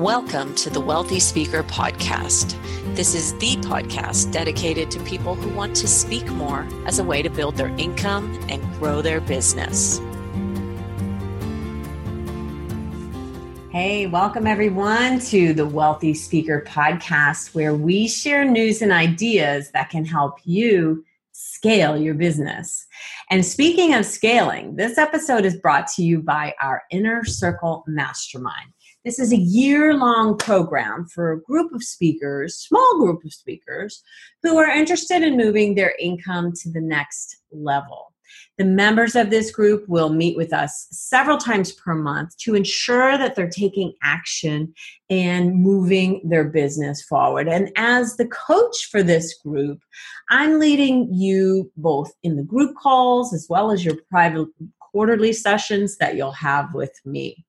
Welcome to the Wealthy Speaker Podcast. This is the podcast dedicated to people who want to speak more as a way to build their income and grow their business. Hey, welcome everyone to the Wealthy Speaker Podcast, where we share news and ideas that can help you scale your business. And speaking of scaling, this episode is brought to you by our Inner Circle Mastermind. This is a year long program for a group of speakers, small group of speakers, who are interested in moving their income to the next level. The members of this group will meet with us several times per month to ensure that they're taking action and moving their business forward. And as the coach for this group, I'm leading you both in the group calls as well as your private quarterly sessions that you'll have with me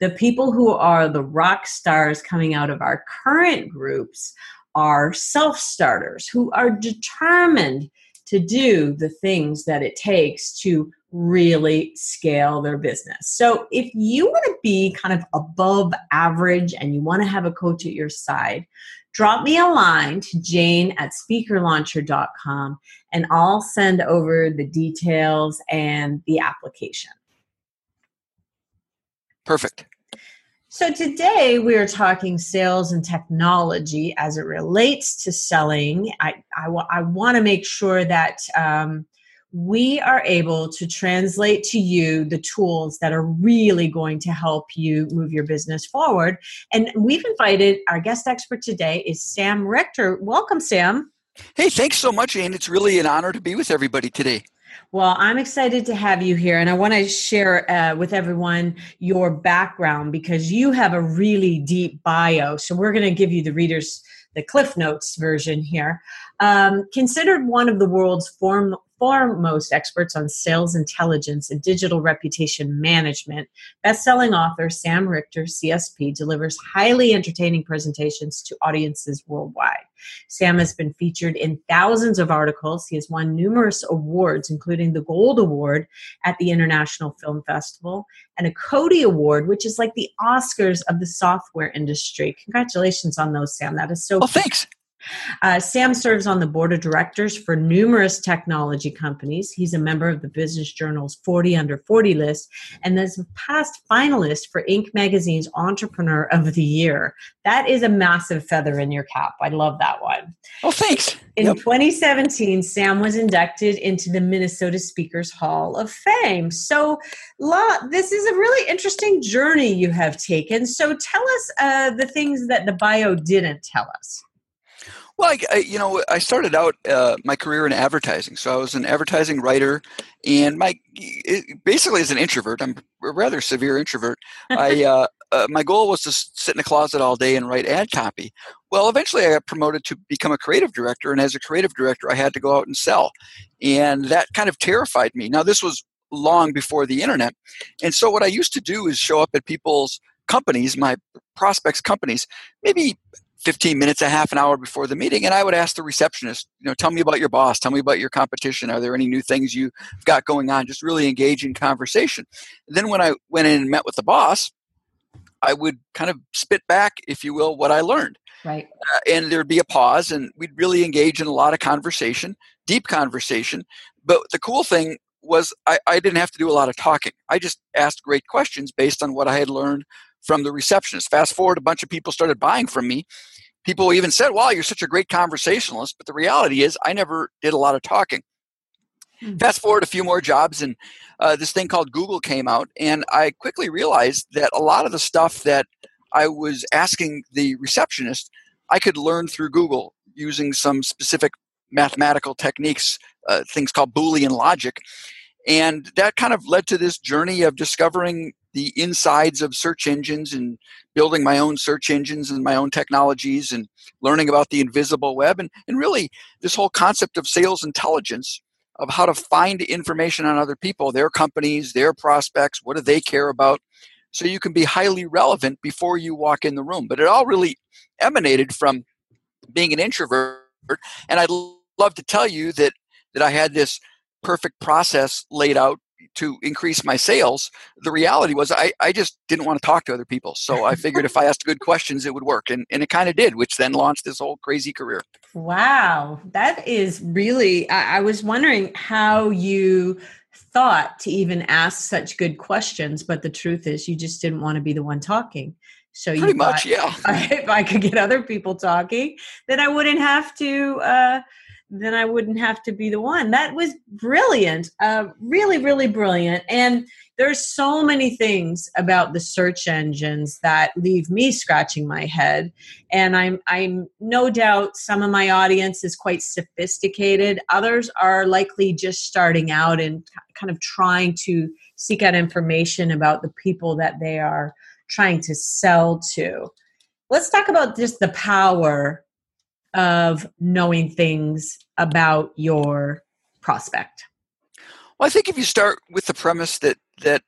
the people who are the rock stars coming out of our current groups are self starters who are determined to do the things that it takes to really scale their business. So, if you want to be kind of above average and you want to have a coach at your side, drop me a line to jane at speakerlauncher.com and I'll send over the details and the application. Perfect. So, today we are talking sales and technology as it relates to selling. I, I, w- I want to make sure that um, we are able to translate to you the tools that are really going to help you move your business forward. And we've invited our guest expert today is Sam Richter. Welcome, Sam. Hey, thanks so much, Anne. It's really an honor to be with everybody today. Well, I'm excited to have you here, and I want to share uh, with everyone your background because you have a really deep bio. So, we're going to give you the readers the Cliff Notes version here. Um, considered one of the world's form, foremost experts on sales intelligence and digital reputation management, best-selling author Sam Richter, CSP, delivers highly entertaining presentations to audiences worldwide. Sam has been featured in thousands of articles. He has won numerous awards, including the Gold Award at the International Film Festival and a CODiE Award, which is like the Oscars of the software industry. Congratulations on those, Sam. That is so. Well, thanks. Uh, Sam serves on the board of directors for numerous technology companies. He's a member of the Business Journal's 40 Under 40 list and is a past finalist for Inc. magazine's Entrepreneur of the Year. That is a massive feather in your cap. I love that one. Oh, thanks. In yep. 2017, Sam was inducted into the Minnesota Speakers Hall of Fame. So, La, this is a really interesting journey you have taken. So, tell us uh, the things that the bio didn't tell us. Well, I, I, you know, I started out uh, my career in advertising, so I was an advertising writer, and my it, basically as an introvert, I'm a rather severe introvert. I uh, uh, my goal was to sit in a closet all day and write ad copy. Well, eventually I got promoted to become a creative director, and as a creative director, I had to go out and sell, and that kind of terrified me. Now, this was long before the internet, and so what I used to do is show up at people's companies, my prospects' companies, maybe 15 minutes, a half an hour before the meeting, and I would ask the receptionist, you know, tell me about your boss, tell me about your competition. Are there any new things you've got going on? Just really engage in conversation. And then when I went in and met with the boss, I would kind of spit back, if you will, what I learned. Right. Uh, and there'd be a pause, and we'd really engage in a lot of conversation, deep conversation. But the cool thing was I, I didn't have to do a lot of talking. I just asked great questions based on what I had learned from the receptionist. Fast forward, a bunch of people started buying from me. People even said, Wow, you're such a great conversationalist. But the reality is, I never did a lot of talking. Mm-hmm. Fast forward a few more jobs, and uh, this thing called Google came out, and I quickly realized that a lot of the stuff that I was asking the receptionist, I could learn through Google using some specific mathematical techniques, uh, things called Boolean logic. And that kind of led to this journey of discovering the insides of search engines and building my own search engines and my own technologies and learning about the invisible web and, and really this whole concept of sales intelligence of how to find information on other people, their companies, their prospects, what do they care about, so you can be highly relevant before you walk in the room. But it all really emanated from being an introvert. And I'd love to tell you that that I had this perfect process laid out to increase my sales, the reality was I, I just didn't want to talk to other people. So I figured if I asked good questions, it would work. And, and it kind of did, which then launched this whole crazy career. Wow. That is really, I, I was wondering how you thought to even ask such good questions, but the truth is you just didn't want to be the one talking. So Pretty you much, yeah. If I, if I could get other people talking, then I wouldn't have to uh, then I wouldn't have to be the one. That was brilliant, uh, really, really brilliant. And there's so many things about the search engines that leave me scratching my head. And I'm, I'm no doubt some of my audience is quite sophisticated. Others are likely just starting out and kind of trying to seek out information about the people that they are trying to sell to. Let's talk about just the power of knowing things about your prospect? Well, I think if you start with the premise that that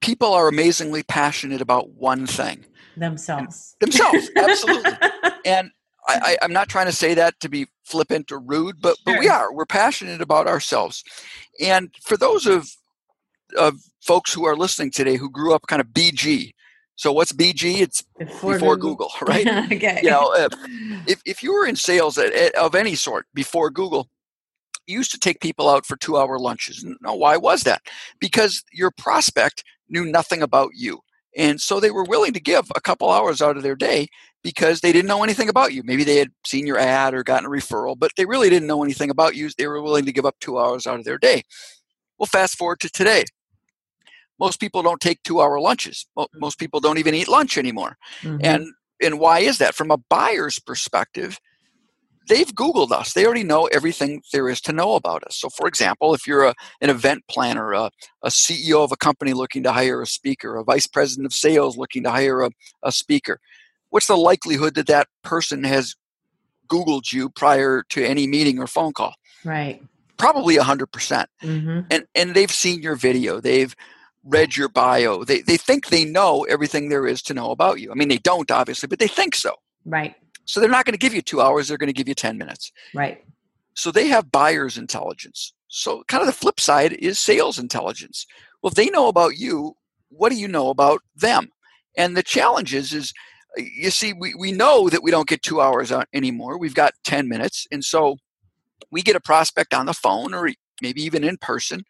people are amazingly passionate about one thing themselves, themselves, absolutely. and I, am not trying to say that to be flippant or rude, but sure. but we are. We're passionate about ourselves. And for those of of folks who are listening today who grew up kind of BG, so what's BG? It's before, before Google. Google. right? okay. You know, if if you were in sales at, at, of any sort before Google, you used to take people out for two-hour lunches. Now, why was that? Because your prospect knew nothing about you, and so they were willing to give a couple hours out of their day because they didn't know anything about you. Maybe they had seen your ad or gotten a referral, but they really didn't know anything about you. They were willing to give up two hours out of their day. Well, fast forward to today most people don't take two hour lunches. Mm. most people don't even eat lunch anymore. Mm-hmm. and and why is that? From a buyer's perspective they've googled us. They already know everything there is to know about us. So for example if you're a, an event planner a, a ceo of a company looking to hire a speaker a vice president of sales looking to hire a, a speaker what's the likelihood that that person has googled you prior to any meeting or phone call? Right. Probably 100%. Mm-hmm. and and they've seen your video. They've read your bio. They, they think they know everything there is to know about you. I mean, they don't, obviously, but they think so. Right. So they're not going to give you two hours, they're going to give you 10 minutes. Right. So they have buyer's intelligence. So, kind of the flip side is sales intelligence. Well, if they know about you, what do you know about them? And the challenge is, is uh, you see, we, we know that we don't get two hours anymore. We've got 10 minutes. And so we get a prospect on the phone or maybe even in person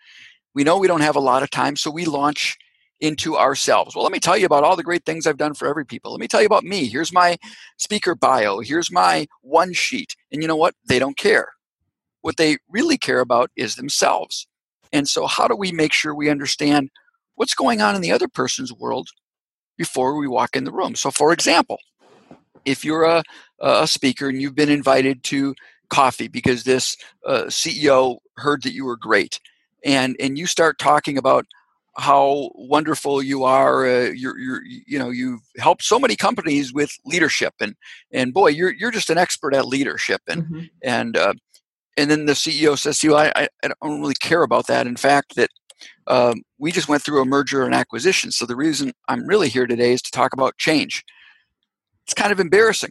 we know we don't have a lot of time, so we launch into ourselves. Well, let me tell you about all the great things I've done for every people. Let me tell you about me. Here's my speaker bio. Here's my one sheet. And you know what? They don't care. What they really care about is themselves. And so, how do we make sure we understand what's going on in the other person's world before we walk in the room? So, for example, if you're a, a speaker and you've been invited to coffee because this uh, CEO heard that you were great, and and you start talking about how wonderful you are uh, you're, you're you know you've helped so many companies with leadership and and boy you're you're just an expert at leadership and mm-hmm. and uh, and then the ceo says to you I, I don't really care about that. In fact that um, we just went through a merger and acquisition so the reason i'm really here today is to talk about change. It's kind of embarrassing.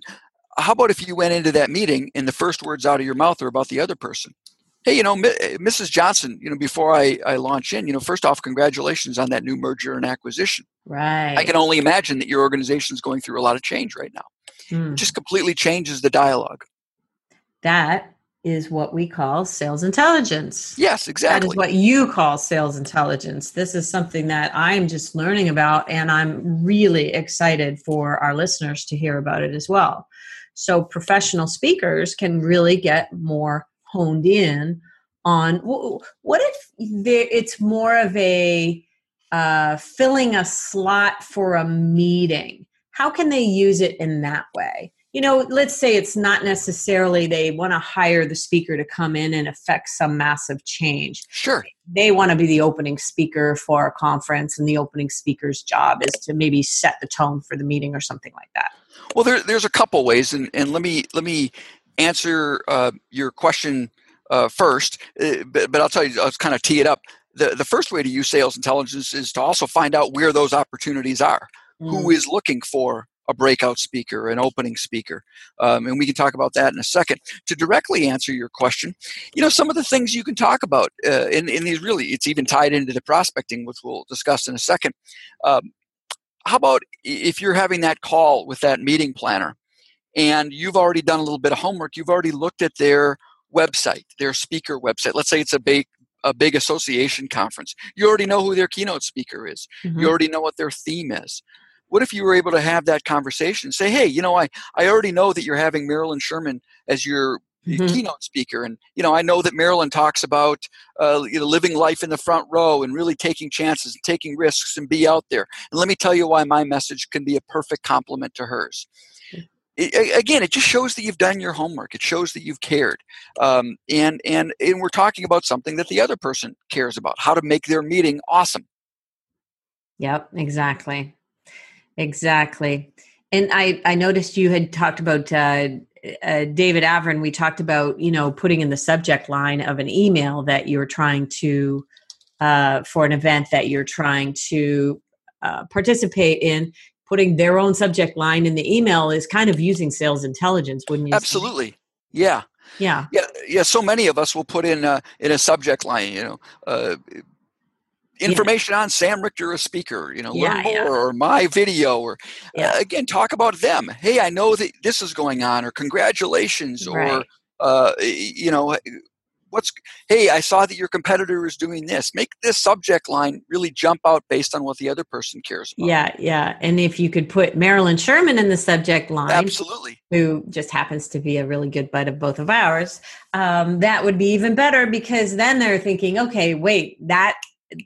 How about if you went into that meeting and the first words out of your mouth are about the other person hey, you know, Mrs. Johnson, you know, before I, I launch in, you know, first off, congratulations on that new merger and acquisition. Right. I can only imagine that your organization is going through a lot of change right now. Mm. It just completely changes the dialogue. That is what we call sales intelligence. Yes, exactly. That is what you call sales intelligence. This is something that I'm just learning about, and I'm really excited for our listeners to hear about it as well. So, professional speakers can really get more honed in on what if it's more of a uh, filling a slot for a meeting? How can they use it in that way? You know let's say it's not necessarily they want to hire the speaker to come in and affect some massive change. Sure. They want to be the opening speaker for a conference and the opening speaker's job is to maybe set the tone for the meeting or something like that. Well there, there's a couple ways and, and let me let me answer uh, your question uh, first, uh, but, but I'll tell you, I'll kind of tee it up. The, the first way to use sales intelligence is to also find out where those opportunities are. Mm. Who is looking for a breakout speaker, an opening speaker, um, and we can talk about that in a second. To directly answer your question, you know, some of the things you can talk about uh, in, in these really, it's even tied into the prospecting, which we'll discuss in a second. Um, how about if you're having that call with that meeting planner and you've already done a little bit of homework, you've already looked at their website, their speaker website. Let's say it's a big a big association conference. You already know who their keynote speaker is. Mm-hmm. You already know what their theme is. What if you were able to have that conversation? Say, hey, you know, I, I already know that you're having Marilyn Sherman as your mm-hmm. keynote speaker, and you know, I know that Marilyn talks about uh, you know, living life in the front row and really taking chances and taking risks and be out there. And let me tell you why my message can be a perfect complement to hers it, again, it just shows that you've done your homework. It shows that you've cared, um, and and and we're talking about something that the other person cares about. How to make their meeting awesome. Yep, exactly, exactly. And I I noticed you had talked about uh, uh, David Avrin. We talked about you know putting in the subject line of an email that you're trying to uh, for an event that you're trying to uh, participate in putting their own subject line in the email is kind of using sales intelligence, wouldn't you? Absolutely. Say? Yeah. Yeah. Yeah. Yeah. So many of us will put in a, in a subject line, you know, uh, information yeah. on Sam Richter, a speaker, you know, yeah, learn more yeah. or my video or uh, again, talk about them. Hey, I know that this is going on or congratulations right. or, uh, you know, what's hey i saw that your competitor is doing this make this subject line really jump out based on what the other person cares about yeah yeah and if you could put marilyn sherman in the subject line absolutely who just happens to be a really good bud of both of ours um, that would be even better because then they're thinking okay wait that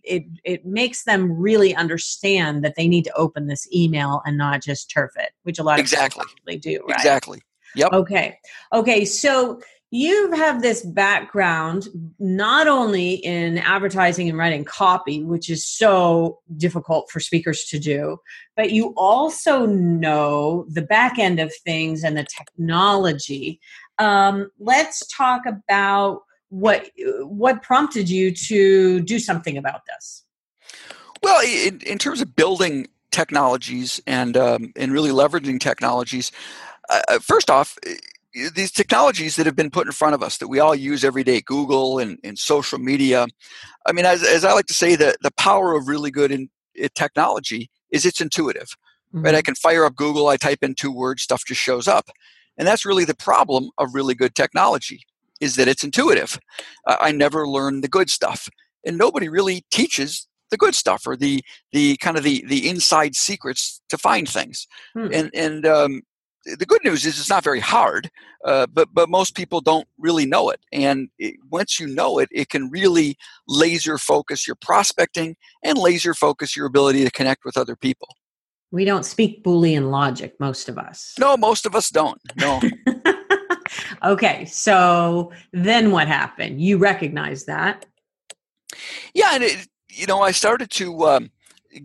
it it makes them really understand that they need to open this email and not just turf it which a lot exactly. of people do right? exactly Yep. Okay. Okay. So you have this background not only in advertising and writing copy, which is so difficult for speakers to do, but you also know the back end of things and the technology. Um, let's talk about what what prompted you to do something about this. Well, in, in terms of building technologies and um, and really leveraging technologies, uh, first off these technologies that have been put in front of us that we all use every day google and, and social media. I mean as, as i like to say the, the power of really good in, in technology is it's intuitive mm-hmm. right? I can fire up google i type in two words stuff just shows up. And that's really the problem of really good technology is that it's intuitive. Uh, i never learn the good stuff. And nobody really teaches the good stuff or the the kind of the the inside secrets to find things. Hmm. and and um, the good news is it's not very hard, uh, but but most people don't really know it. And it, once you know it, it can really laser focus your prospecting and laser focus your ability to connect with other people. We don't speak Boolean logic, most of us. No, most of us don't. No. okay, so then what happened? You recognize that? Yeah, and it, you know, I started to. Um,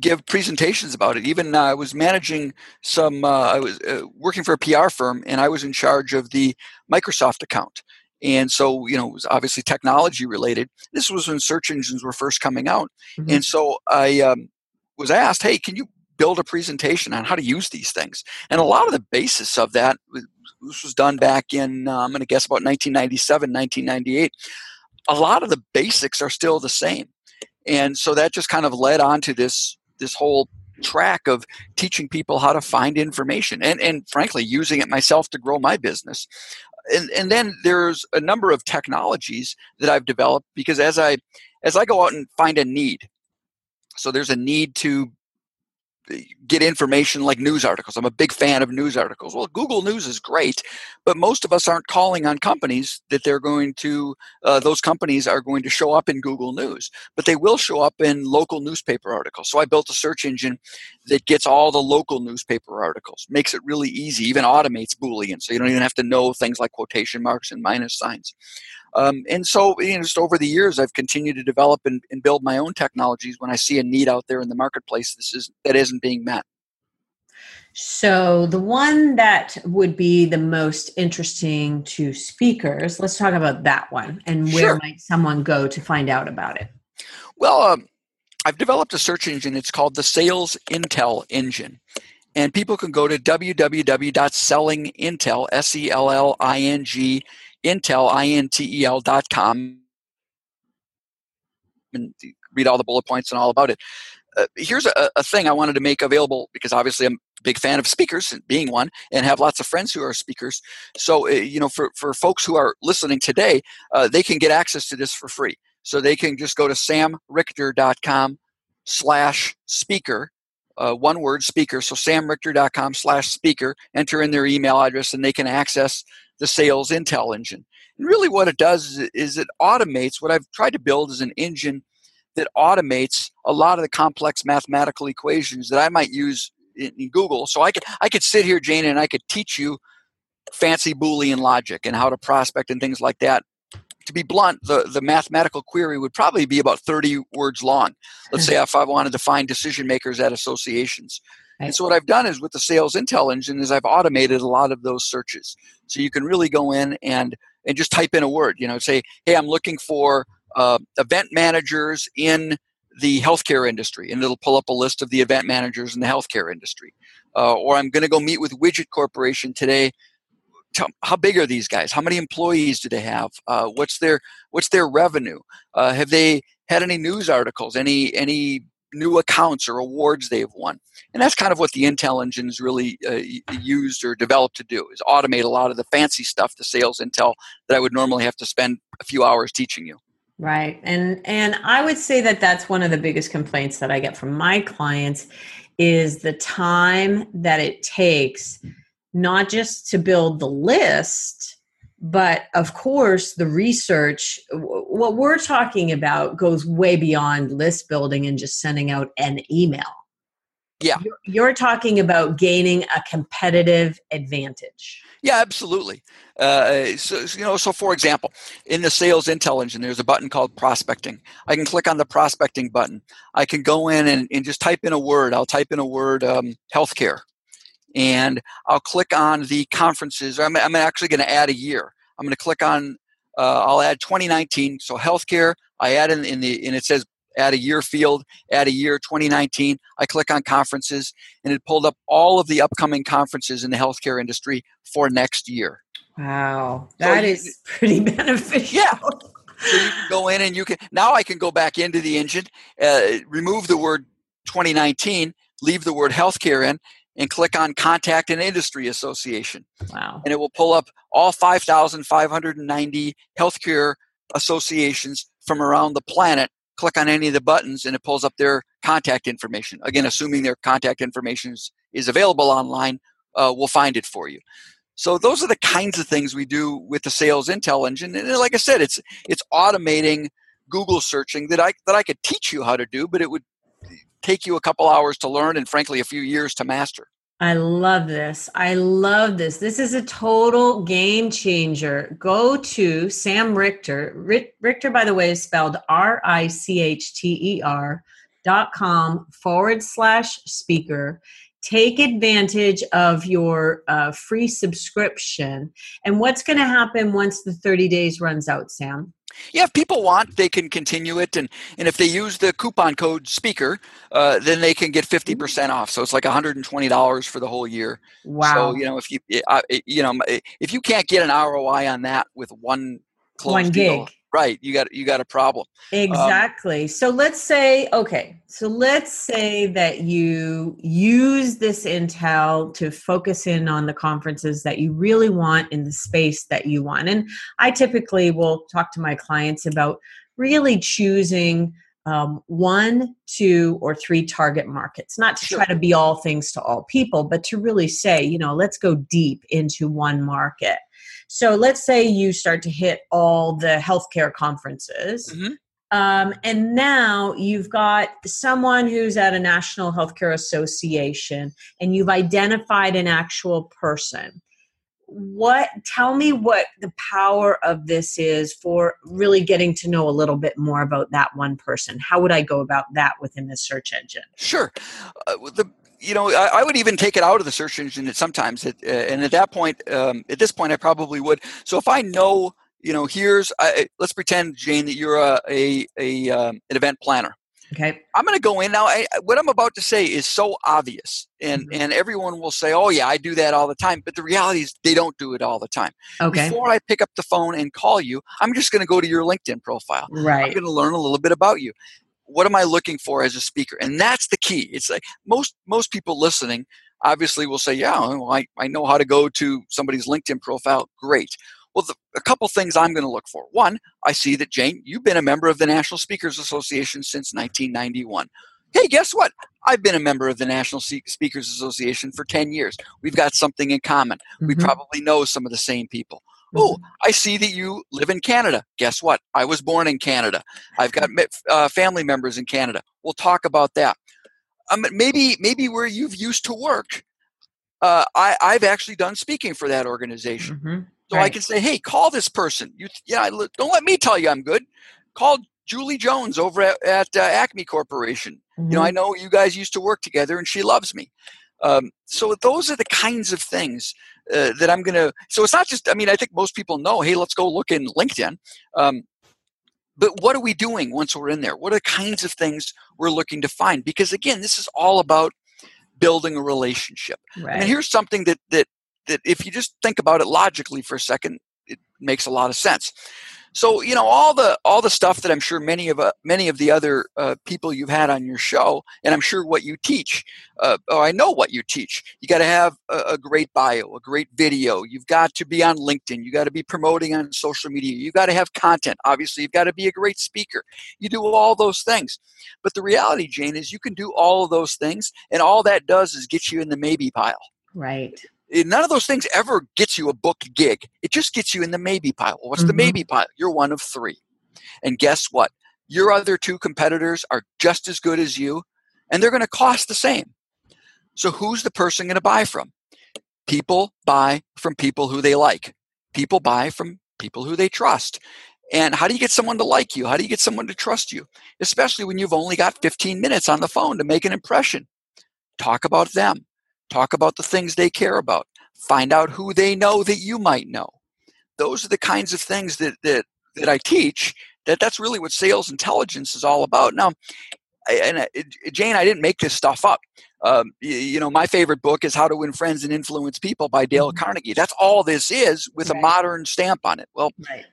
give presentations about it. Even uh, I was managing some, uh, I was uh, working for a PR firm and I was in charge of the Microsoft account. And so, you know, it was obviously technology related. This was when search engines were first coming out. Mm-hmm. And so I um, was asked, hey, can you build a presentation on how to use these things? And a lot of the basis of that, this was done back in, uh, I'm going to guess about 1997, 1998. A lot of the basics are still the same and so that just kind of led on to this this whole track of teaching people how to find information and and frankly using it myself to grow my business. And and then there's a number of technologies that I've developed because as I as I go out and find a need so there's a need to get information like news articles. I'm a big fan of news articles. Well, Google News is great, but most of us aren't calling on companies that they're going to, uh, those companies are going to show up in Google News, but they will show up in local newspaper articles. So I built a search engine that gets all the local newspaper articles, makes it really easy, even automates Boolean, so you don't even have to know things like quotation marks and minus signs. Um, and so, you know, just over the years, I've continued to develop and, and, build my own technologies when I see a need out there in the marketplace this is, that isn't being met. So, the one that would be the most interesting to speakers, let's talk about that one and where sure. might someone go to find out about it? Well, um, I've developed a search engine. It's called the Sales Intel Engine and people can go to www.sellingintel, S-E-L-L-I-N-G, intel, I-N-T-E-L dot com, and read all the bullet points and all about it. Uh, here's a, a, thing I wanted to make available because obviously I'm a big fan of speakers, being one, and have lots of friends who are speakers. So, uh, you know, for, for folks who are listening today, uh, they can get access to this for free. So they can just go to samrichter.com slash speaker, uh, one word speaker. So samrichter.com slash speaker, enter in their email address and they can access the sales intel engine. And really what it does is, it automates what I've tried to build is an engine that automates a lot of the complex mathematical equations that I might use in, in Google. So I could I could sit here, Jane, and I could teach you fancy Boolean logic and how to prospect and things like that to be blunt, the, the mathematical query would probably be about 30 words long. Let's say if I wanted to find decision makers at associations. And so what I've done is with the sales intel engine is I've automated a lot of those searches. So you can really go in and and just type in a word. You know, say, hey, I'm looking for uh, event managers in the healthcare industry, and it'll pull up a list of the event managers in the healthcare industry. Uh, or I'm going to go meet with Widget Corporation today how big are these guys? How many employees do they have? Uh, what's their what's their revenue? Uh, have they had any news articles? Any any new accounts or awards they've won? And that's kind of what the Intel engine is really uh, used or developed to do: is automate a lot of the fancy stuff, the sales intel that I would normally have to spend a few hours teaching you. Right, and and I would say that that's one of the biggest complaints that I get from my clients is the time that it takes not just to build the list, but of course, the research, what we're talking about goes way beyond list building and just sending out an email. Yeah. You're, you're talking about gaining a competitive advantage. Yeah, absolutely. Uh, so, you know, so for example, in the sales intel engine, there's a button called prospecting. I can click on the prospecting button. I can go in and, and just type in a word. I'll type in a word um, healthcare and I'll click on the conferences. I'm, I'm actually going to add a year. I'm going to click on, uh, I'll add 2019. So healthcare, I add in, in the, and it says add a year field, add a year 2019. I click on conferences and it pulled up all of the upcoming conferences in the healthcare industry for next year. Wow, that so is you, pretty beneficial. Yeah. So you can go in and you can, now I can go back into the engine, uh, remove the word 2019, leave the word healthcare in, and click on Contact an Industry Association. Wow. And it will pull up all 5,590 healthcare associations from around the planet. Click on any of the buttons and it pulls up their contact information. Again, assuming their contact information is, is available online, uh, we'll find it for you. So those are the kinds of things we do with the sales intel engine. And like I said, it's it's automating Google searching that I that I could teach you how to do, but it would take you a couple hours to learn and frankly a few years to master. I love this. I love this. This is a total game changer. Go to Sam Richter. Richter, by the way, is spelled R I C H T E R dot com forward slash speaker. Take advantage of your uh, free subscription. And what's going to happen once the 30 days runs out, Sam? Yeah, if people want, they can continue it, and and if they use the coupon code Speaker, uh, then they can get fifty percent off. So it's like one hundred and twenty dollars for the whole year. Wow! So you know, if you uh, you know if you can't get an ROI on that with one one gig, deal, right you got you got a problem um, exactly um, so let's say okay so let's say that you use this intel to focus in on the conferences that you really want in the space that you want and i typically will talk to my clients about really choosing um, one, two, or three target markets, not to sure. try to be all things to all people, but to really say, you know, let's go deep into one market. So let's say you start to hit all the healthcare conferences. Mm-hmm. Um, and now you've got someone who's at a national healthcare association and you've identified an actual person what tell me what the power of this is for really getting to know a little bit more about that one person how would i go about that within the search engine sure uh, the you know I, I, would even take it out of the search engine sometimes it, uh, and at that point um, at this point i probably would so if i know you know here's I, let's pretend jane that you're a, a, a um, an event planner Okay. I'm going to go in now. I, what I'm about to say is so obvious, and mm-hmm. and everyone will say, "Oh yeah, I do that all the time." But the reality is, they don't do it all the time. Okay. Before I pick up the phone and call you, I'm just going to go to your LinkedIn profile. Right. I'm going to learn a little bit about you. What am I looking for as a speaker? And that's the key. It's like most most people listening obviously will say, "Yeah, well, I I know how to go to somebody's LinkedIn profile." Great. Well, the, a couple things I'm going to look for. One, I see that Jane, you've been a member of the National Speakers Association since 1991. Hey, guess what? I've been a member of the National Speakers Association for 10 years. We've got something in common. Mm-hmm. We probably know some of the same people. Oh, I see that you live in Canada. Guess what? I was born in Canada. I've got uh, family members in Canada. We'll talk about that. Um, maybe, maybe where you've used to work, uh, I, have actually done speaking for that organization. Mm-hmm. So right. I can say, hey, call this person. You, yeah, don't let me tell you I'm good. Call Julie Jones over at, at uh, Acme Corporation. Mm-hmm. You know, I mm-hmm. know you guys used to work together, and she loves me. Um, so those are the kinds of things uh, that I'm going to. So it's not just. I mean, I think most people know. Hey, let's go look in LinkedIn. Um, but what are we doing once we're in there? What are the kinds of things we're looking to find? Because again, this is all about building a relationship. Right. And here's something that that that if you just think about it logically for a second, it makes a lot of sense. So you know all the all the stuff that I'm sure many of uh, many of the other uh, people you've had on your show, and I'm sure what you teach. Uh, oh, I know what you teach. You got to have a, a, great bio, a great video. You've got to be on LinkedIn. You got to be promoting on social media. You got to have content. Obviously, you've got to be a great speaker. You do all those things. But the reality, Jane, is you can do all of those things, and all that does is get you in the maybe pile. Right. None of those things ever gets you a book gig. It just gets you in the maybe pile. What's mm-hmm. the maybe pile? You're one of three. And guess what? Your other two competitors are just as good as you, and they're going to cost the same. So who's the person going to buy from? People buy from people who they like. People buy from people who they trust. And how do you get someone to like you? How do you get someone to trust you? Especially when you've only got 15 minutes on the phone to make an impression. Talk about them. Talk about the things they care about. Find out who they know that you might know. Those are the kinds of things that that that I teach. That that's really what sales intelligence is all about. Now, and uh, Jane, I didn't make this stuff up. Um, you, you, know, my favorite book is How to Win Friends and Influence People by Dale mm-hmm. Carnegie. That's all this is with right. a modern stamp on it. Well, right.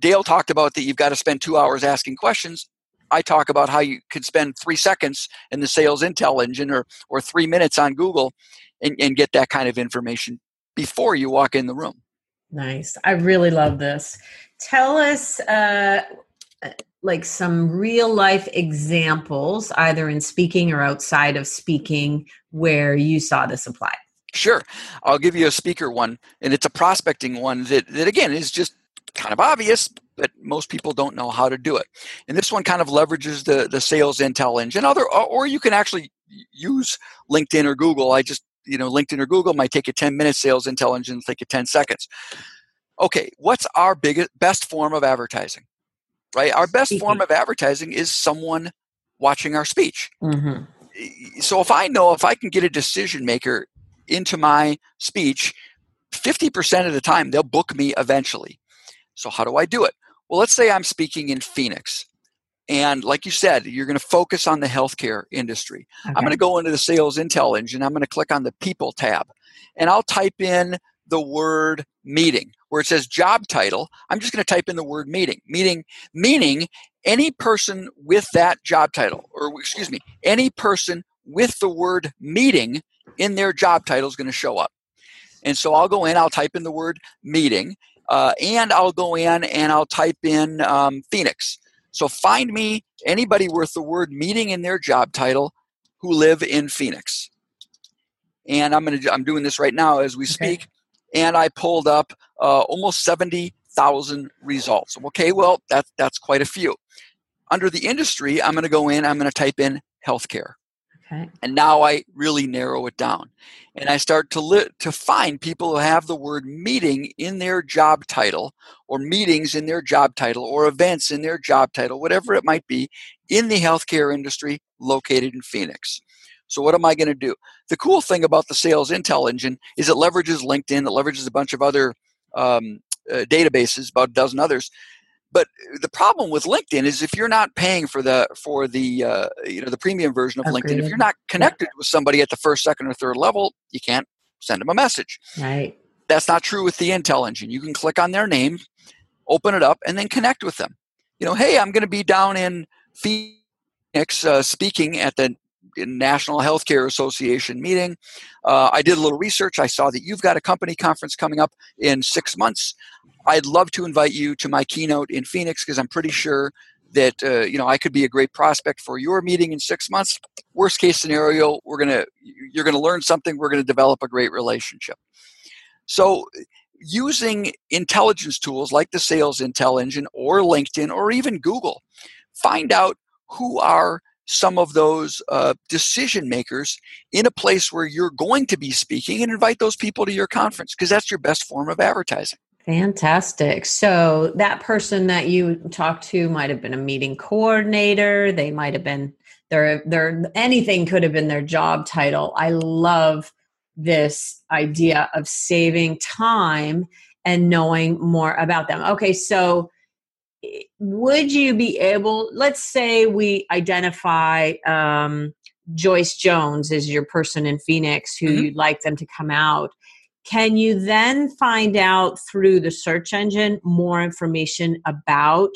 Dale talked about that you've got to spend two hours asking questions. I talk about how you could spend three seconds in the sales intel engine or, or three minutes on Google and, and get that kind of information before you walk in the room. Nice. I really love this. Tell us uh, like some real life examples, either in speaking or outside of speaking, where you saw this applied. Sure. I'll give you a speaker one, and it's a prospecting one that, that again, is just kind of obvious, but most people don't know how to do it. And this one kind of leverages the the sales intel engine. Other or you can actually use LinkedIn or Google. I just you know LinkedIn or Google might take you 10 minutes. Sales intel engine take you 10 seconds. Okay, what's our biggest best form of advertising? Right, our best form of advertising is someone watching our speech. Mm-hmm. So if I know if I can get a decision maker into my speech, 50% of the time they'll book me eventually. So how do I do it? Well, let's say I'm speaking in Phoenix. And like you said, you're going to focus on the healthcare industry. Okay. I'm going to go into the sales intel engine. I'm going to click on the people tab and I'll type in the word meeting where it says job title. I'm just going to type in the word meeting, meeting, meaning any person with that job title, or excuse me, any person with the word meeting in their job title is going to show up. And so I'll go in, I'll type in the word meeting, uh, and I'll go in and I'll type in um, Phoenix. So find me anybody worth the word meeting in their job title who live in Phoenix. And I'm gonna I'm doing this right now as we speak. Okay. And I pulled up uh, almost seventy thousand results. Okay, well that that's quite a few. Under the industry, I'm going to go in. I'm going to type in healthcare. And now I really narrow it down. And I start to li- to find people who have the word meeting in their job title or meetings in their job title or events in their job title, whatever it might be, in the healthcare industry located in Phoenix. So what am I going to do? The cool thing about the sales intel engine is it leverages LinkedIn, it leverages a bunch of other um, uh, databases, about a dozen others. But the problem with linkedin is if you're not paying for the for the uh, you know the premium version of Agreed. linkedin if you're not connected with somebody at the first second or third level you can't send them a message. Right. that's not true with the intel engine. You can click on their name open it up and then connect with them. You know hey i'm going to be down in phoenix uh, speaking at the national healthcare association meeting. Uh, i did a little research. I saw that you've got a company conference coming up in six months i'd love to invite you to my keynote in phoenix because i'm pretty sure that uh, you know i could be a great prospect for your meeting in six months. Worst case scenario we're to you're to learn something we're to develop a great relationship. So using intelligence tools like the sales intel engine or linkedin or even google find out who are some of those uh, decision makers in a place where you're going to be speaking and invite those people to your conference because that's your best form of advertising Fantastic. So that person that you talked to might have been a meeting coordinator. They might have been their their anything could have been their job title. I love this idea of saving time and knowing more about them. Okay, so would you be able let's say we identify um, joyce jones as your person in phoenix who Mhm. you'd like them to come out can you then find out through the search engine more information about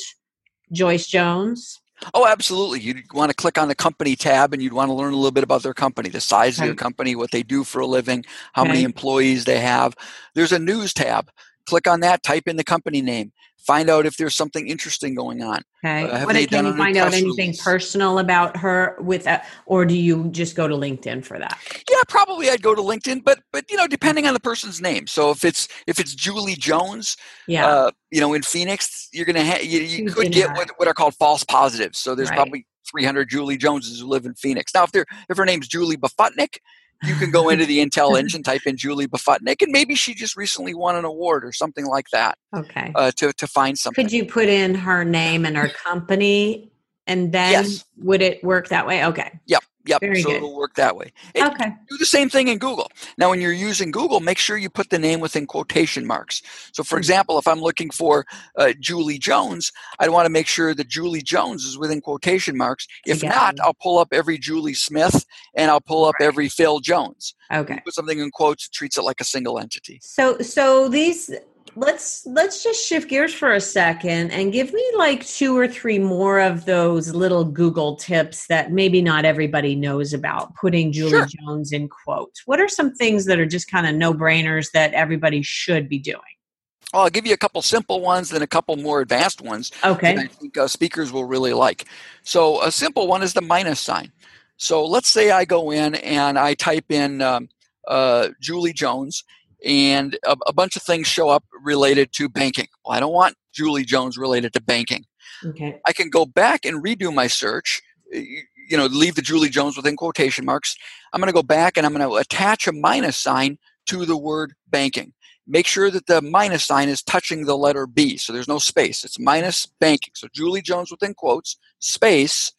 joyce jones Oh, absolutely. You'd want to click on the company tab and you'd want to learn a little bit about their company, the size of their company, what they do for a living, how many employees they have. There's a news tab. Click on that, type in the company name, find out if there's something interesting going on. okay Uh, have what, they can done you find out anything release? personal about her with that or do you just go to linkedin for that Yeah, probably I'd go to LinkedIn, but but you know, depending on the person's name. So if it's if it's Julie Jones, yeah uh, you know, in Phoenix, you're gonna ha- you, you could get what, what are called false positives. So there's Right. probably 300 Julie Joneses who live in Phoenix. Now, if they're if her name's Julie Bafutnik, you can go into the Intel engine, type in Julie Bafutnik, and maybe she just recently won an award or something like that okay uh, to to find something. Could you put in her name and her company and then Yes. would it work that way? Okay. Yep, yep. Very so good. it'll work that way. It- Okay. do the same thing in Google. Now, when you're using Google, make sure you put the name within quotation marks. So, for Mhm. example, if I'm looking for uh, Julie Jones, I'd want to make sure that Julie Jones is within quotation marks. If Together. not, I'll pull up every Julie Smith and I'll pull up Right. every Phil Jones. Okay. Put something in quotes, it treats it like a single entity. So so these let's let's just shift gears for a second and give me like two or three more of those little Google tips that maybe not everybody knows about putting Julie Sure. Jones in quotes. What are some things that are just kind of no-brainers that everybody should be doing? Well, I'll give you a couple simple ones, then a couple more advanced ones. Okay. that I think uh, speakers will really like. So a simple one is the minus sign. So let's say I go in and I type in um, uh, Julie Jones, and a, a bunch of things show up related to banking. Well, I don't want Julie Jones related to banking. Okay. I can go back and redo my search. You know, leave the Julie Jones within quotation marks. I'm going to go back and I'm going to attach a minus sign to the word banking. Make sure that the minus sign is touching the letter B, so there's no space. It's minus banking. So Julie Jones within quotes, space,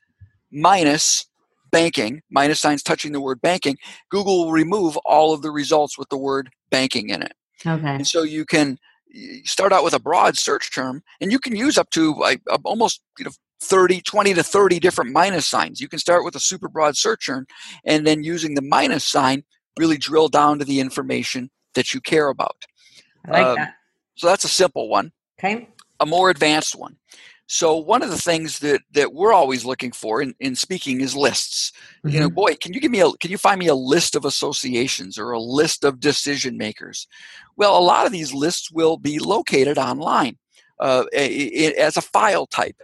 minus banking, minus signs touching the word banking. Google will remove all of the results with the word banking in it. Okay. And so you can start out with a broad search term and you can use up to like almost you know 30 20 to 30 different minus signs you can start with a super broad search term and then using the minus sign really drill down to the information that you care about I like um, that. so that's a simple one Okay. a more advanced one. So one of the things that that we're always looking for in, in speaking is lists. You know, Mhm. boy, can you give me a can you find me a list of associations or a list of decision makers? Well, a lot of these lists will be located online uh, i- i- as a file type.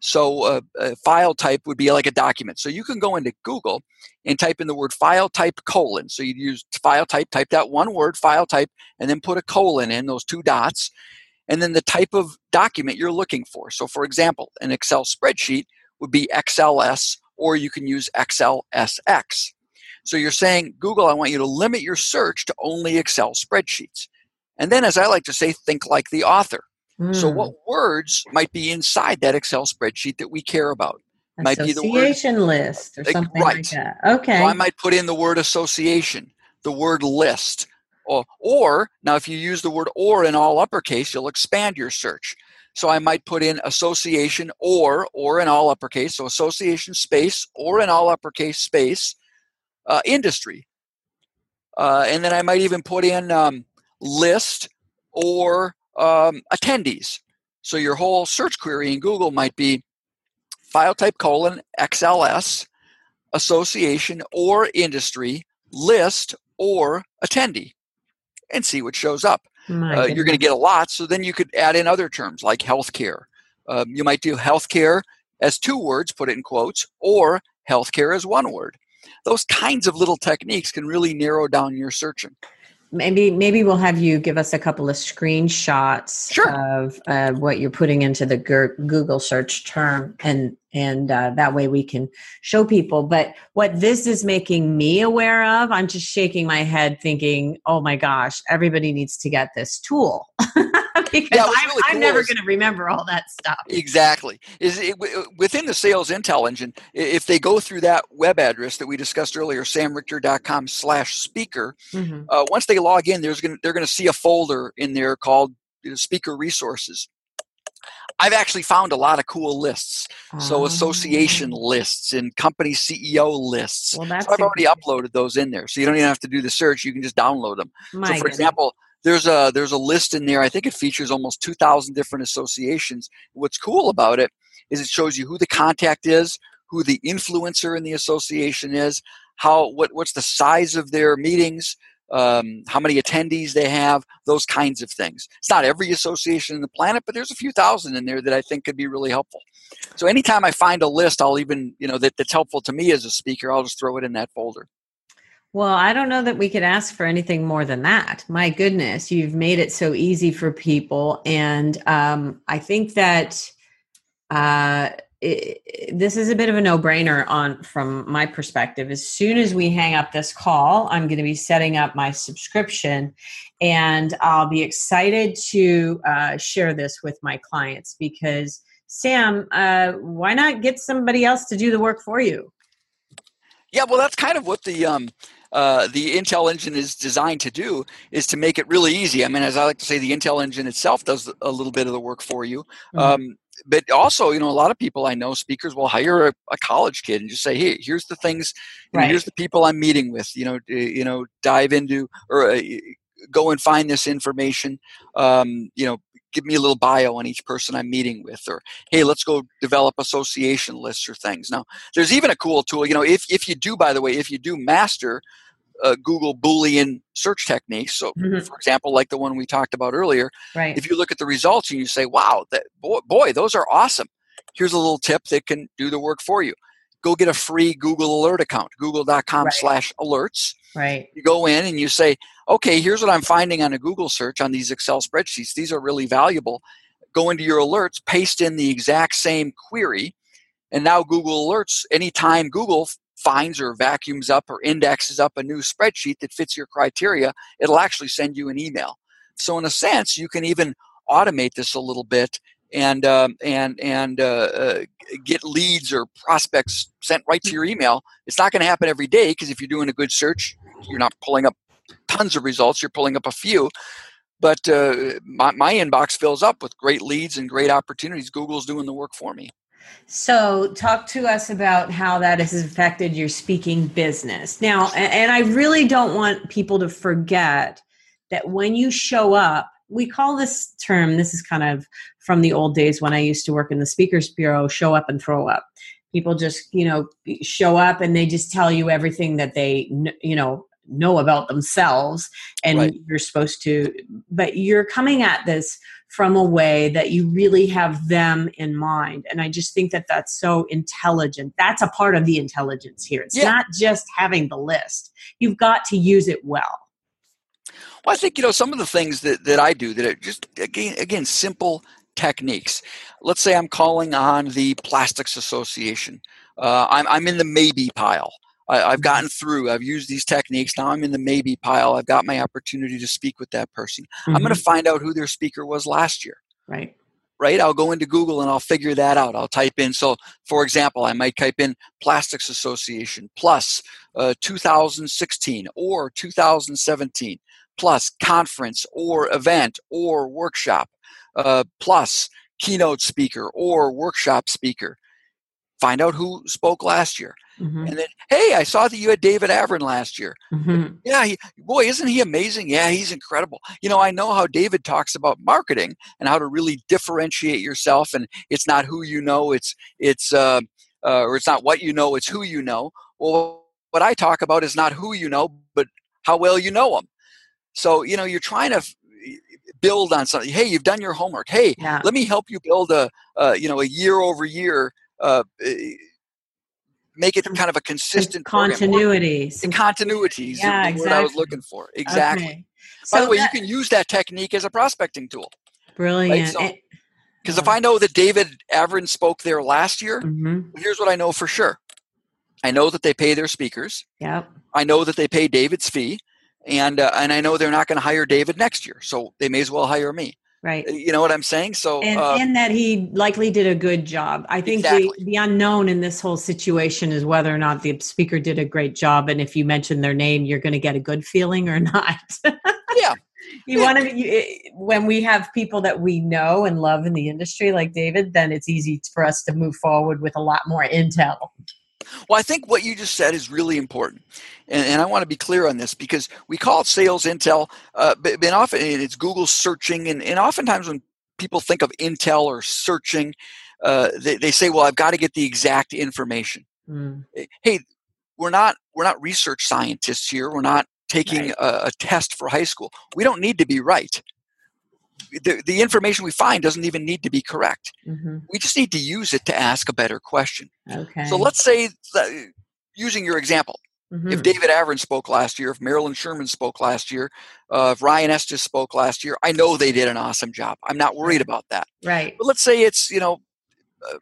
So uh, a file type would be like a document. So you can go into Google and type in the word file type colon. So you'd use file type, type that one word, file type, and then put a colon in those two dots and then the type of document you're looking for. So, for example, an Excel spreadsheet would be XLS, or you can use XLSX. So, you're saying, Google, I want you to limit your search to only Excel spreadsheets. And then, as I like to say, think like the author. So, Mm. what words might be inside that Excel spreadsheet that we care about? might be the word- association list or Like, something like right. that. Okay. So I might put in the word association, the word list, or, or now if you use the word or in all uppercase, you'll expand your search. So I might put in association or or in all uppercase, so association space or in all uppercase space uh, industry, uh, and then I might even put in um, list or um, attendees. So your whole search query in Google might be file type colon XLS association or industry list or attendee and see what shows up. Uh, you're going to get a lot, so then you could add in other terms like healthcare. Um, you might do healthcare as two words, put it in quotes, or healthcare as one word. Those kinds of little techniques can really narrow down your searching maybe maybe we'll have you give us a couple of screenshots sure. of uh, what you're putting into the google search term and and uh, that way we can show people but what this is making me aware of i'm just shaking my head thinking oh my gosh everybody needs to get this tool because yeah, I'm, really I'm never going to remember all that stuff. Exactly. Is it, within the sales intel engine, if they go through that web address that we discussed earlier, samrichter.com slash speaker, mm-hmm. uh, once they log in, there's gonna, they're going to see a folder in there called speaker resources. I've actually found a lot of cool lists. So ah. association oh. lists and company CEO lists. Well, that's so I've already uploaded those in there. So you don't even have to do the search. You can just download them. My so for goodness. example, there's a there's a list in there. I think it features almost 2,000 different associations. What's cool about it is it shows you who the contact is, who the influencer in the association is, how what what's the size of their meetings, um, how many attendees they have, those kinds of things. It's not every association in the planet, but there's a few thousand in there that I think could be really helpful. So anytime I find a list, I'll even you know that, that's helpful to me as a speaker, I'll just throw it in that folder. Well, I don't know that we could ask for anything more than that. My goodness, you've made it so easy for people. And um, I think that uh, it, this is a bit of a no-brainer on from my perspective. As soon as we hang up this call, I'm going to be setting up my subscription, and I'll be excited to uh, share this with my clients because Sam, uh, why not get somebody else to do the work for you? Yeah, well, that's kind of what the um, uh, the Intel engine is designed to do is to make it really easy. I mean, as I like to say, the Intel engine itself does a little bit of the work for you. Mm-hmm. Um, but also, you know, a lot of people I know, speakers will hire a, a college kid and just say, "Hey, here's the things, right. here's the people I'm meeting with." You know, you know, dive into or uh, go and find this information. Um, you know, give me a little bio on each person I'm meeting with, or hey, let's go develop association lists or things. Now, there's even a cool tool. You know, if if you do, by the way, if you do master uh, Google Boolean search techniques. So, mm-hmm. for example, like the one we talked about earlier, right. if you look at the results and you say, "Wow, that boy, boy, those are awesome," here's a little tip that can do the work for you. Go get a free Google Alert account, Google.com/slash/alerts. Right. You go in and you say, "Okay, here's what I'm finding on a Google search on these Excel spreadsheets. These are really valuable." Go into your alerts, paste in the exact same query, and now Google Alerts, anytime Google finds or vacuums up or indexes up a new spreadsheet that fits your criteria, it'll actually send you an email. So in a sense, you can even automate this a little bit and um, and and uh, uh, get leads or prospects sent right to your email. It's not going to happen every day because if you're doing a good search, you're not pulling up tons of results. You're pulling up a few. But uh, my, my inbox fills up with great leads and great opportunities. Google's doing the work for me. So, talk to us about how that has affected your speaking business. Now, and I really don't want people to forget that when you show up, we call this term, this is kind of from the old days when I used to work in the Speakers Bureau show up and throw up. People just, you know, show up and they just tell you everything that they, you know, know about themselves and right. you're supposed to but you're coming at this from a way that you really have them in mind. And i just think that that's so intelligent. That's a part of the intelligence here. It's yeah. not just having the list. You've got to use it well. Well i think you know some of the things that, that i do that are just again again simple techniques. Let's say i'm calling on the plastics association. Uh, I'm, I'm in the maybe pile I, have gotten through. I've used these techniques. Now I'm in the maybe pile. I've got my opportunity to speak with that person. Mm-hmm. I'm going to find out who their speaker was last year. Right. Right. I'll go into Google and I'll figure that out. I'll type in. So, for example, I might type in Plastics Association plus uh, 2016 or 2017 plus conference or event or workshop uh, plus keynote speaker or workshop speaker. Find out who spoke last year. Mm-hmm. And then, hey, I saw that you had David Avrin last year. Mm-hmm. Yeah, he, boy, isn't he amazing? Yeah, he's incredible. You know, I know how David talks about marketing and how to really differentiate yourself. And it's not who you know, it's it's uh, uh, or it's not what you know, it's who you know. Well, what I talk about is not who you know, but how well you know them. So you know, you're trying to build on something. Hey, you've done your homework. Hey, yeah. let me help you build a uh, you know a year over year. Uh, make it kind of a consistent continuity. Continuities. Yeah, exactly. word I was looking for. Exactly. Okay. So By the way, that, you can use that technique as a prospecting tool. Brilliant. Right? So, because if I know that David Avrin spoke there last year, mm-hmm. here's what I know for sure. I know that they pay their speakers. Yep. I know that they pay David's fee, and uh, and I know they're not going to hire David next year, so they may as well hire me. Right. Uh, you know what I'm saying? So and, uh, and that he likely did a good job. I think exactly. the, the unknown in this whole situation is whether or not the speaker did a great job, and if you mention their name, you're going to get a good feeling or not. yeah. You yeah. want to when we have people that we know and love in the industry, like David, then it's easy for us to move forward with a lot more intel. Well, I think what you just said is really important, and, and I want to be clear on this because we call it sales intel, uh, but, but often it's Google searching, and, and oftentimes when people think of intel or searching, uh, they, they say, "Well, I've got to get the exact information." Mm. Hey, we're not we're not research scientists here. We're not taking right. a, a test for high school. We don't need to be right the, the information we find doesn't even need to be correct. Mm-hmm. We just need to use it to ask a better question. Okay. So let's say, using your example, mm-hmm. if David Avrin spoke last year, if Marilyn Sherman spoke last year, uh, if Ryan Estis spoke last year, I know they did an awesome job. I'm not worried about that. Right. But let's say it's, you know, uh,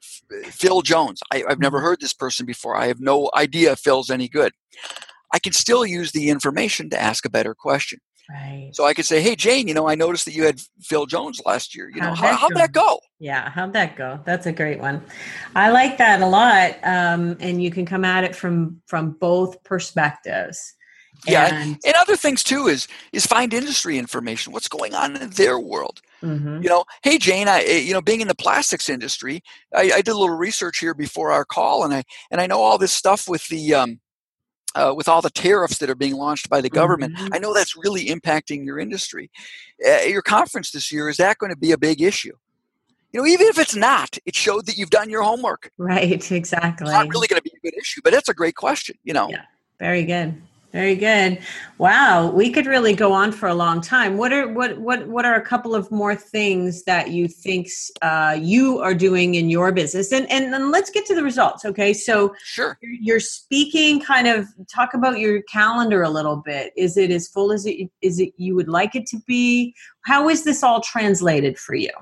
Phil Jones. I, have never mm-hmm. heard this person before. I have no idea if Phil's any good. I can still use the information to ask a better question. Right. So I could say, "Hey Jane, you know, I noticed that you had Phil Jones last year. You know, how'd, how, how'd that go?" Yeah, how'd that go? That's a great one. I like that a lot, um, and you can come at it from from both perspectives. Yeah, and, and other things too is is find industry information. What's going on in their world? Mm-hmm. You know, hey Jane, I eh, you know, being in the plastics industry, I, I, did a little research here before our call, and I and I know all this stuff with the um, uh, with all the tariffs that are being launched by the government, mm-hmm. I know that's really impacting your industry. Uh, your conference this year is that going to be a big issue? You know, even if it's not, it showed that you've done your homework. Right, exactly. It's not really going to be a good issue, but that's a great question. You know. Yeah, very good. Very good. Wow, we could really go on for a long time. What are what what what are a couple of more things that you think uh, you are doing in your business? And and then let's get to the results. Okay, so sure, you're speaking. Kind of talk about your calendar a little bit. Is it as full as it is it you would like it to be? How is this all translated for you?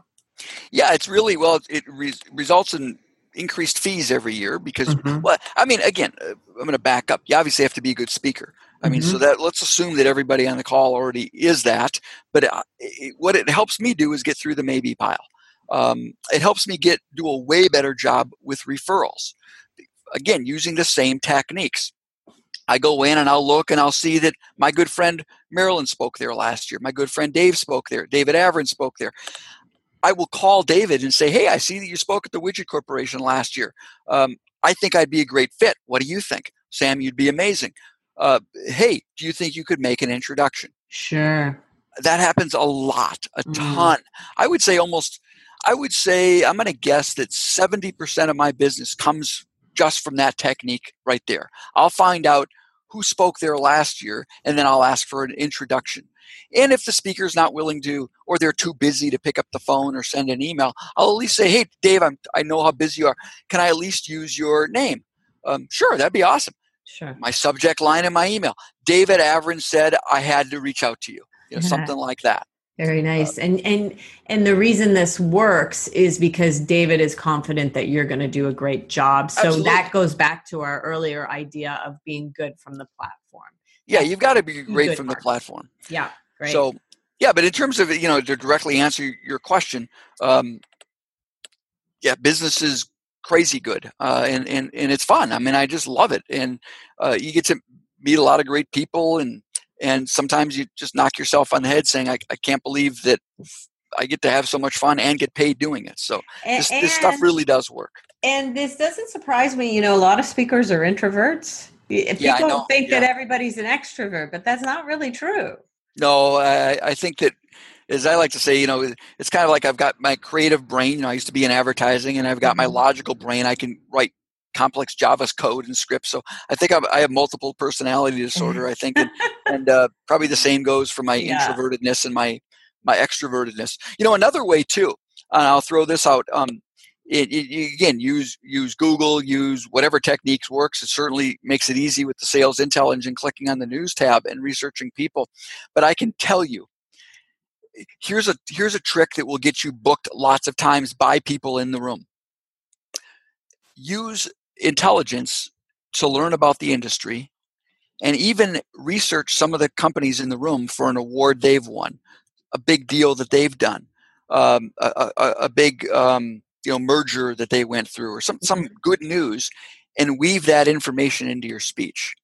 Yeah, it's really well. It re- results in increased fees every year because mm-hmm. well i mean again uh, i'm going to back up you obviously have to be a good speaker i mean mm-hmm. so that let's assume that everybody on the call already is that but uh, it, what it helps me do is get through the maybe pile um, it helps me get do a way better job with referrals again using the same techniques I go in and I'll look and I'll see that my good friend Marilyn spoke there last year. My good friend Dave spoke there. David Avrin spoke there. I will call David and say, "Hey, I see that you spoke at the Widget Corporation last year. Um, I think I'd be a great fit. What do you think, Sam? You'd be amazing. Uh, hey, do you think you could make an introduction?" Sure. That happens a lot, a mm. ton. I would say almost. I would say I'm going to guess that 70% of my business comes just from that technique right there. I'll find out who spoke there last year, and then I'll ask for an introduction. And if the speaker's not willing to, or they're too busy to pick up the phone or send an email, I'll at least say, "Hey, Dave, I'm, I know how busy you are. Can I at least use your name?" Um, sure, that'd be awesome. Sure. My subject line in my email: David Avrin said I had to reach out to you. You know, something like that. Very nice. Uh, and and and the reason this works is because David is confident that you're going to do a great job. So absolutely. that goes back to our earlier idea of being good from the platform. Yeah, you've got to be great from the platform. Yeah. Right. So yeah, but in terms of you know to directly answer your question, um, yeah, business is crazy good, uh, and and and it's fun. I mean, I just love it, and uh, you get to meet a lot of great people, and and sometimes you just knock yourself on the head saying, I, I can't believe that I get to have so much fun and get paid doing it. So And- this, this stuff really does work. And this doesn't surprise me. You know, a lot of speakers are introverts. Yeah, People know. think that everybody's an extrovert, but that's not really true. No, I, I think that, as I like to say, you know, it's kind of like I've got my creative brain. You know, I used to be in advertising, and I've got my Mhm. logical brain. I can write complex Java's code and scripts. So I think I'm, I have multiple personality disorder. I think, and, and uh, probably the same goes for my Yeah. introvertedness and my my extrovertedness. You know, another way too, and I'll throw this out. Um, it, it, again, use use Google, use whatever techniques works. It certainly makes it easy with the sales intel engine, clicking on the news tab and researching people. But I can tell you, here's a here's a trick that will get you booked lots of times by people in the room. Use intelligence to learn about the industry and even research some of the companies in the room for an award they've won, a big deal that they've done, um, a, a, a big um, you know merger that they went through, or some some good news, and weave that information into your speech.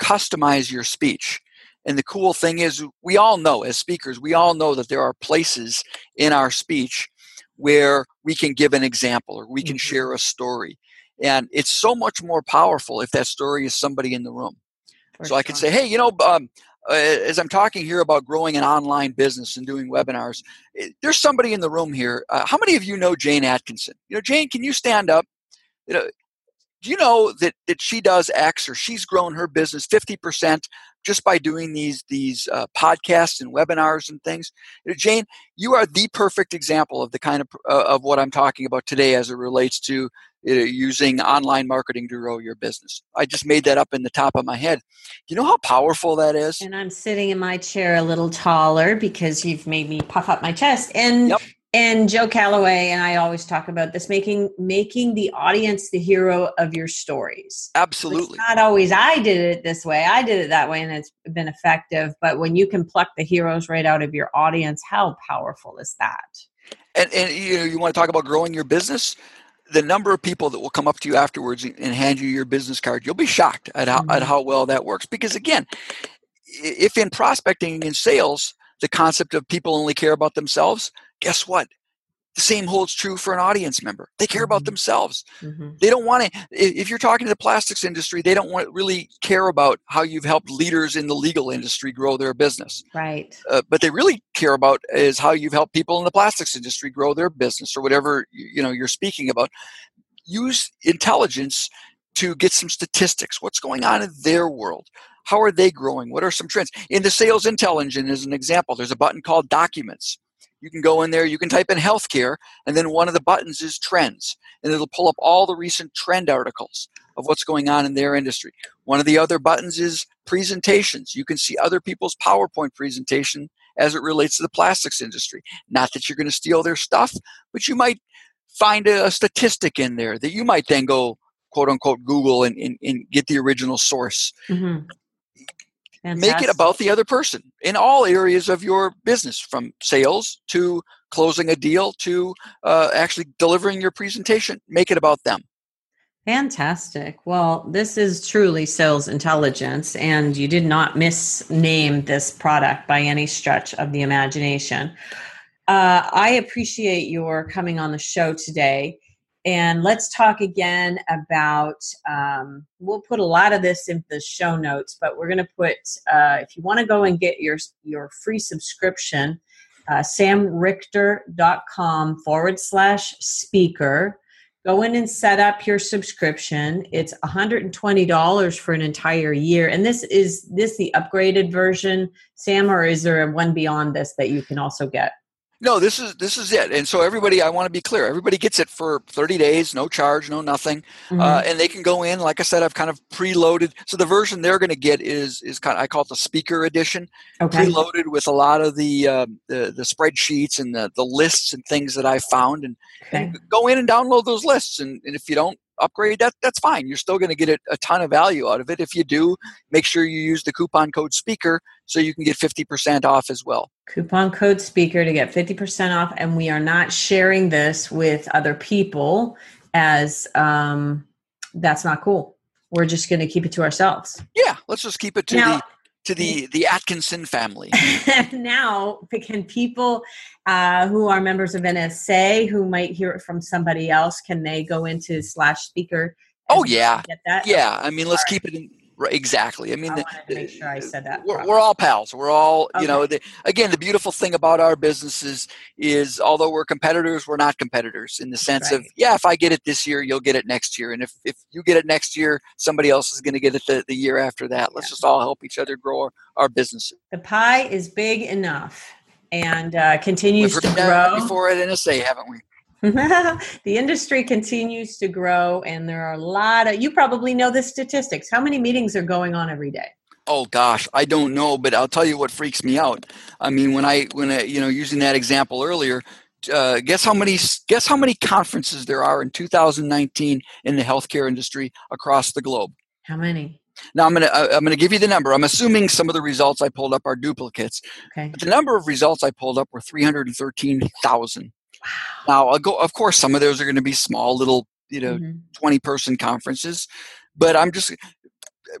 Customize your speech. And the cool thing is, we all know as speakers, we all know that there are places in our speech where we can give an example or we can Mhm. share a story. And it's so much more powerful if that story is somebody in the room. for so I can sure. say, hey, you know, um, uh, as I'm talking here about growing an online business and doing webinars, eh, there's somebody in the room here. Uh, how many of you know Jane Atkinson? You know, Jane, can you stand up? You know, do you know that that she does X or she's grown her business 50% just by doing these these uh, podcasts and webinars and things? You know, Jane, you are the perfect example of the kind of uh, of what I'm talking about today as it relates to uh, using online marketing to grow your business. I just made that up in the top of my head. You know how powerful that is? And I'm sitting in my chair a little taller because you've made me puff up my chest. And Yep. And Joe Calloway and I always talk about this making making the audience the hero of your stories. Absolutely. It's not always I did it this way. I did it that way and it's been effective. But when you can pluck the heroes right out of your audience, how powerful is that? And, and you know, you want to talk about growing your business? The number of people that will come up to you afterwards and and hand you your business card, you'll be shocked at how, at Mhm. how well that works. Because again, if in prospecting and sales, the concept of people only care about themselves, guess what? The same holds true for an audience member. They care about Mhm. themselves. Mhm. They don't want to. If you're talking to the plastics industry, they don't want really care about how you've helped leaders in the legal industry grow their business Right. uh, but they really care about is how you've helped people in the plastics industry grow their business or whatever you you know you're speaking about use intelligence to get some statistics what's going on in their world how are they growing what are some trends in the sales intel engine as an example there's a button called documents you can go in there you can type in healthcare and then one of the buttons is trends and it'll pull up all the recent trend articles of what's going on in their industry one of the other buttons is presentations you can see other people's powerpoint presentation as it relates to the plastics industry. Not that you're going to steal their stuff, but you might find a, statistic in there that you might then go quote unquote Google and, and, and get the original source. Mm-hmm. Mhm. Make it about the other person in all areas of your business, from sales to closing a deal to uh, actually delivering your presentation. Make it about them. Fantastic. Well, this is truly sales intelligence, and you did not misname this product by any stretch of the imagination. Uh, I appreciate your coming on the show today. And let's talk again about. Um, we'll put a lot of this in the show notes, but we're going to put. Uh, if you want to go and get your your free subscription, uh, samrichter.com forward slash speaker go in and set up your subscription it's $120 for an entire year and this is this the upgraded version sam or is there one beyond this that you can also get No, this is this is it. And so everybody, I want to be clear. Everybody gets it for 30 days, no charge, no nothing, Mm-hmm. uh, and they can go in. Like I said, I've kind of preloaded. So the version they're going to get is is kind of I call it the speaker edition, okay preloaded with a lot of the uh, the, the spreadsheets and the the lists and things that I found, and, okay and go in and download those lists. And, and if you don't upgrade, that that's fine. You're still going to get a, a ton of value out of it. If you do, make sure you use the coupon code speaker so you can get 50% off as well. coupon code speaker to get 50% off and we are not sharing this with other people as um, that's not cool we're just going to keep it to ourselves Yeah, let's just keep it to Now- the to the the Atkinson family. now, can people uh, who are members of NSA who might hear it from somebody else, can they go into slash speaker? Oh yeah, get that. Yeah, I mean, let's keep it in Right, exactly. I mean, I the, make sure I said that. We're, we're all pals. We're all, okay. you know, the, again, the beautiful thing about our businesses is although we're competitors, we're not competitors in the sense right. of, yeah, if I get it this year, you'll get it next year. And if, if you get it next year, somebody else is going to get it the, the year after that. Let's yeah. just all help each other grow our, our businesses. The pie is big enough and uh, continues to grow. Before at NSA, haven't we? the industry continues to grow, and there are a lot of you probably know the statistics. How many meetings are going on every day? Oh gosh, I don't know, but I'll tell you what freaks me out. I mean, when I when I, you know using that example earlier, uh, guess how many guess how many conferences there are in 2019 in the healthcare industry across the globe? How many? Now I'm gonna I'm gonna give you the number. I'm assuming some of the results I pulled up are duplicates. Okay. But the number of results I pulled up were 313,000. Now, go, of course, some of those are going to be small, little, you know, mm-hmm. 20 person conferences, but I'm just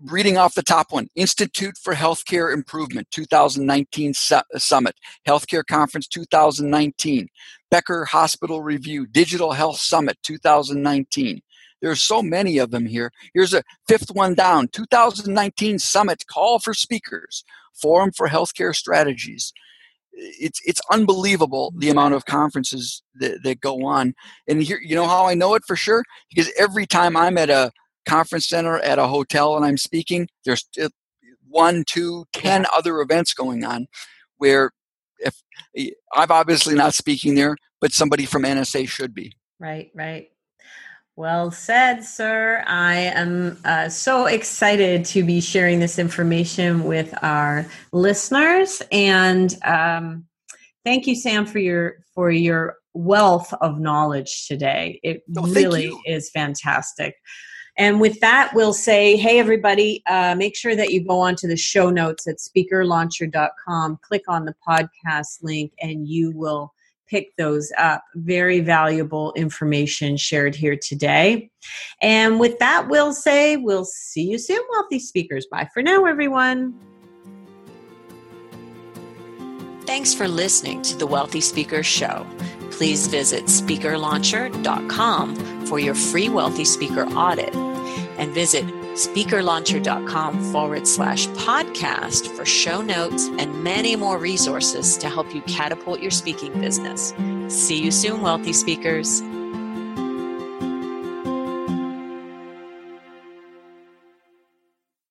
reading off the top one Institute for Healthcare Improvement 2019 su- Summit, Healthcare Conference 2019, Becker Hospital Review, Digital Health Summit 2019. There's so many of them here. Here's a fifth one down 2019 Summit Call for Speakers, Forum for Healthcare Strategies it's it's unbelievable the amount of conferences that, that go on. And here, you know how I know it for sure because every time I'm at a conference center at a hotel and I'm speaking, there's one, two, ten other events going on where if eh, I'm obviously not speaking there, but somebody from NSA should be. Right, right. Well said, sir. I am uh, so excited to be sharing this information with our listeners, and um, thank you, Sam, for your for your wealth of knowledge today. It oh, really is fantastic. And with that, we'll say, hey, everybody, uh, make sure that you go onto the show notes at speakerlauncher.com, click on the podcast link, and you will pick those up. Very valuable information shared here today. And with that, we'll say we'll see you soon, wealthy speakers. Bye for now, everyone. Thanks for listening to the Wealthy Speaker Show. Please visit speakerlauncher.com for your free Wealthy Speaker audit and visit speakerlauncher.com forward slash podcast for show notes and many more resources to help you catapult your speaking business. See you soon, wealthy speakers.